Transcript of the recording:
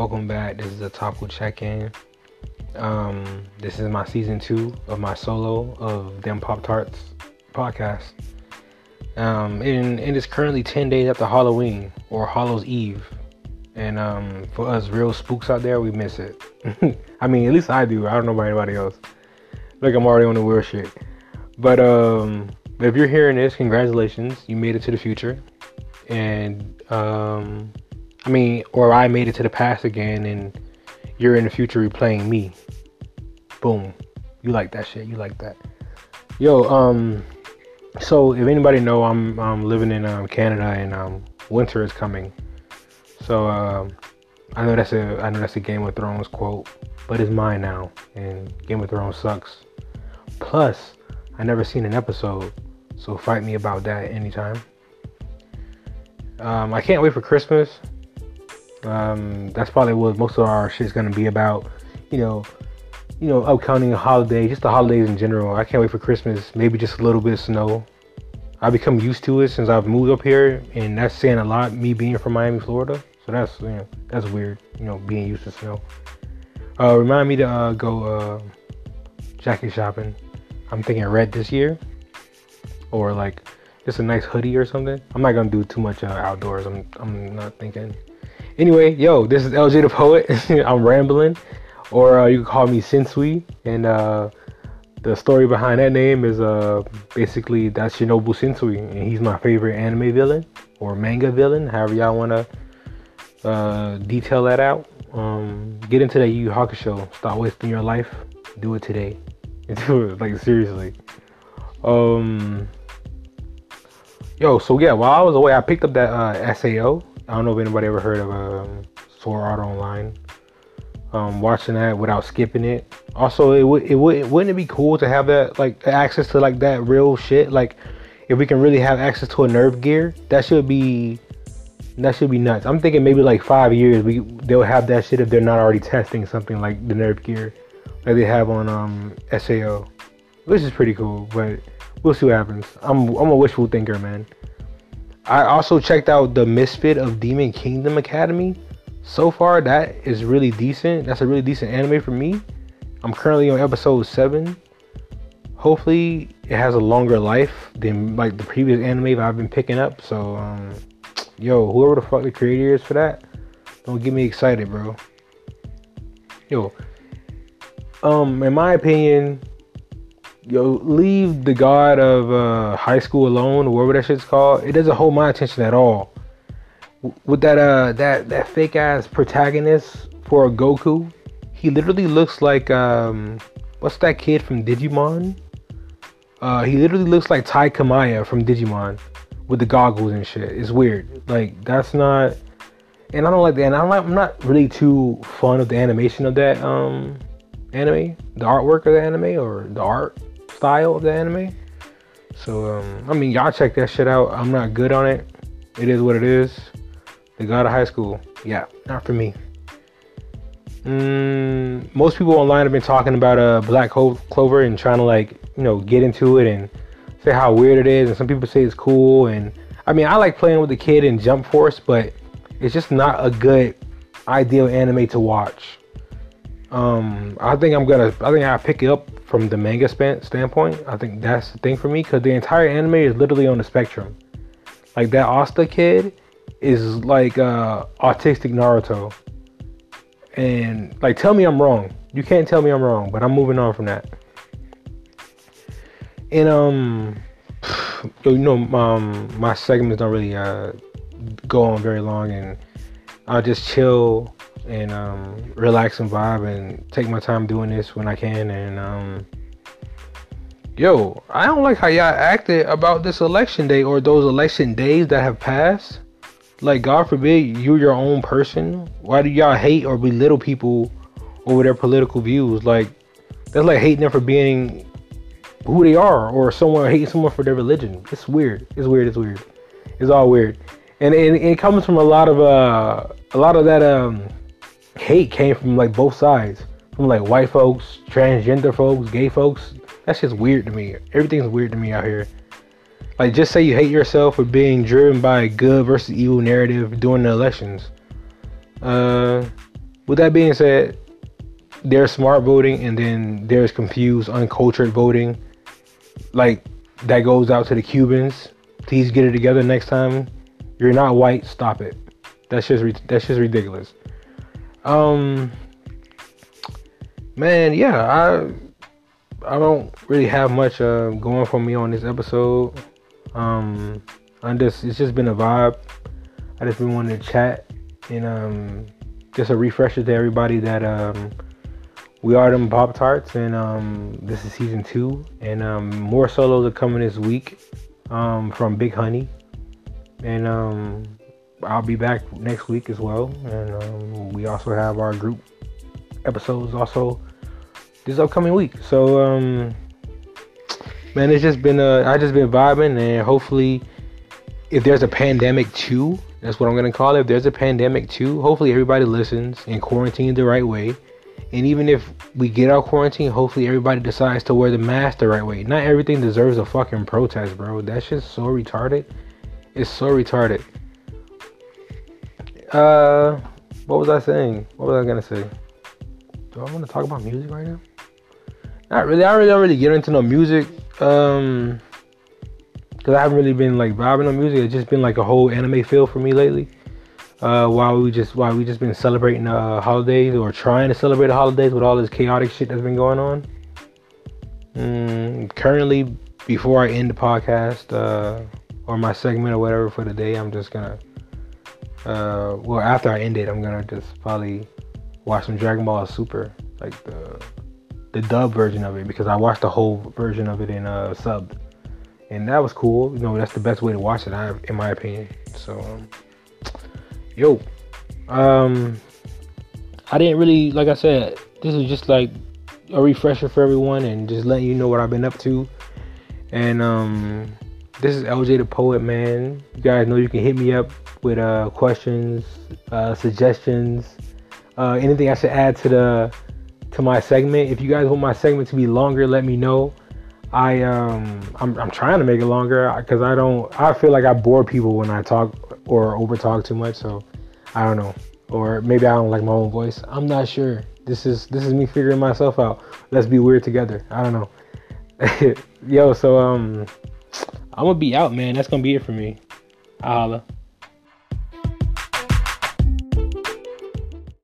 welcome back. This is a Taco check-in. Um, this is my season two of my solo of Them Pop Tarts podcast. Um, and it is currently ten days after Halloween or Hallows Eve, and um, for us real spooks out there, we miss it. I mean, at least I do. I don't know about anybody else. Like I'm already on the weird shit. But um, if you're hearing this, congratulations, you made it to the future, and um I mean, or I made it to the past again and you're in the future replaying me. Boom. You like that shit. You like that. Yo, um so if anybody know I'm I'm living in um, Canada and um winter is coming. So um I know that's a I know that's a Game of Thrones quote, but it's mine now and Game of Thrones sucks. Plus, I never seen an episode, so fight me about that anytime. Um, I can't wait for Christmas. Um, that's probably what most of our shit is gonna be about. You know, you know, upcoming holiday, just the holidays in general. I can't wait for Christmas. Maybe just a little bit of snow. I've become used to it since I've moved up here, and that's saying a lot. Me being from Miami, Florida, so that's you know that's weird. You know, being used to snow. Uh, remind me to uh, go uh, jacket shopping. I'm thinking red this year, or like just a nice hoodie or something. I'm not gonna do too much uh, outdoors. I'm I'm not thinking Anyway, yo, this is LJ the Poet. I'm rambling, or uh, you can call me Sensui. And uh, the story behind that name is uh, basically that's Shinobu Sensui, and he's my favorite anime villain or manga villain, however y'all want to uh, detail that out. Um, get into that Yu Hakusho. Stop wasting your life. Do it today. Do it like seriously. Um, yo, so yeah, while I was away, I picked up that uh, SAO I don't know if anybody ever heard of um, Sword Art Online. Um, watching that without skipping it. Also, it would it would wouldn't it be cool to have that like access to like that real shit? Like, if we can really have access to a nerve gear, that should be that should be nuts. I'm thinking maybe like five years we they'll have that shit if they're not already testing something like the nerve gear that they have on um SAO, which is pretty cool. But we'll see what happens. I'm I'm a wishful thinker, man. I also checked out the Misfit of Demon Kingdom Academy. So far, that is really decent. That's a really decent anime for me. I'm currently on episode seven. Hopefully, it has a longer life than like the previous anime that I've been picking up. So, um, yo, whoever the fuck the creator is for that, don't get me excited, bro. Yo, um, in my opinion, yo, leave the god of uh, high school alone, or whatever that shit's called. It doesn't hold my attention at all. With that uh that that fake ass protagonist for Goku, he literally looks like um what's that kid from Digimon? Uh, he literally looks like Tai Kamiya from Digimon with the goggles and shit. It's weird. Like that's not, and I don't like that. And I'm not, I'm not really too fond of the animation of that um anime, the artwork of the anime or the art style of the anime. So um, I mean, y'all check that shit out. I'm not good on it. It is what it is. The God of High School, yeah, not for me. Mm, most people online have been talking about uh, Black Clover and trying to like you know get into it and say how weird it is, and some people say it's cool. And I mean, I like playing with the kid in Jump Force, but it's just not a good ideal anime to watch. Um, I think I'm gonna. I think I pick it up from the manga span, standpoint, I think that's the thing for me because the entire anime is literally on the spectrum. Like that Asta kid is like uh, autistic Naruto, and like tell me I'm wrong. You can't tell me I'm wrong, but I'm moving on from that. And um, you know, um, my segments don't really uh go on very long, and I'll just chill and um, relax and vibe and take my time doing this when I can. And um, yo, I don't like how y'all acted about this election day or those election days that have passed. Like, God forbid you're your own person. Why do y'all hate or belittle people over their political views? Like, that's like hating them for being who they are or someone hating someone for their religion. It's weird. It's weird. It's weird. It's all weird. And, and it comes from a lot of uh a lot of that um hate came from like both sides, from like white folks, transgender folks, gay folks. That's just weird to me. Everything's weird to me out here. Like, just say you hate yourself for being driven by a good versus evil narrative during the elections. Uh, with that being said, there's smart voting and then there's confused, uncultured voting. Like that goes out to the Cubans. Please get it together next time. You're not white. Stop it. That's just that's just ridiculous. Um, man, yeah, I I don't really have much uh, going for me on this episode. Um, I'm just it's just been a vibe. I just been wanting to chat and um, just a refresher to everybody that um, we are them Pop Tarts, and um, this is season two, and um, more solos are coming this week um, from Big Honey, and um, I'll be back next week as well, and um, we also have our group episodes also this upcoming week. So, um, man, it's just been uh, I just been vibing, and hopefully, if there's a pandemic too, that's what I'm gonna call it. If there's a pandemic too, hopefully everybody listens and quarantine the right way and even if we get out quarantine, hopefully everybody decides to wear the mask the right way. Not everything deserves a fucking protest, bro. That's just so retarded. It's so retarded. Uh, what was I saying? What was I gonna say? Do I want to talk about music right now? Not really. I really don't really get into no music. Um, cause I haven't really been like vibing on music. It's just been like a whole anime feel for me lately uh, while we just while we just been celebrating uh, holidays or trying to celebrate the holidays with all this chaotic shit that's been going on. Mm, currently, before I end the podcast uh, or my segment or whatever for the day, I'm just gonna. Uh, well, after I end it, I'm gonna just probably watch some Dragon Ball Super, like the the dub version of it, because I watched the whole version of it in uh, sub, and that was cool. You know, that's the best way to watch it, in my opinion. So. Um, yo, um, I didn't really, like I said, this is just like a refresher for everyone and just letting you know what I've been up to. And um, this is LJ the Poet, man. You guys know you can hit me up with uh, questions, uh, suggestions, uh, anything I should add to the to my segment. If you guys want my segment to be longer, let me know. I um I'm, I'm trying to make it longer because I don't I feel like I bore people when I talk or over talk too much. So I don't know, or maybe I don't like my own voice. I'm not sure. This is this is me figuring myself out. Let's be weird together. I don't know. Yo, so um, I'm gonna be out, man. That's gonna be it for me. I holla.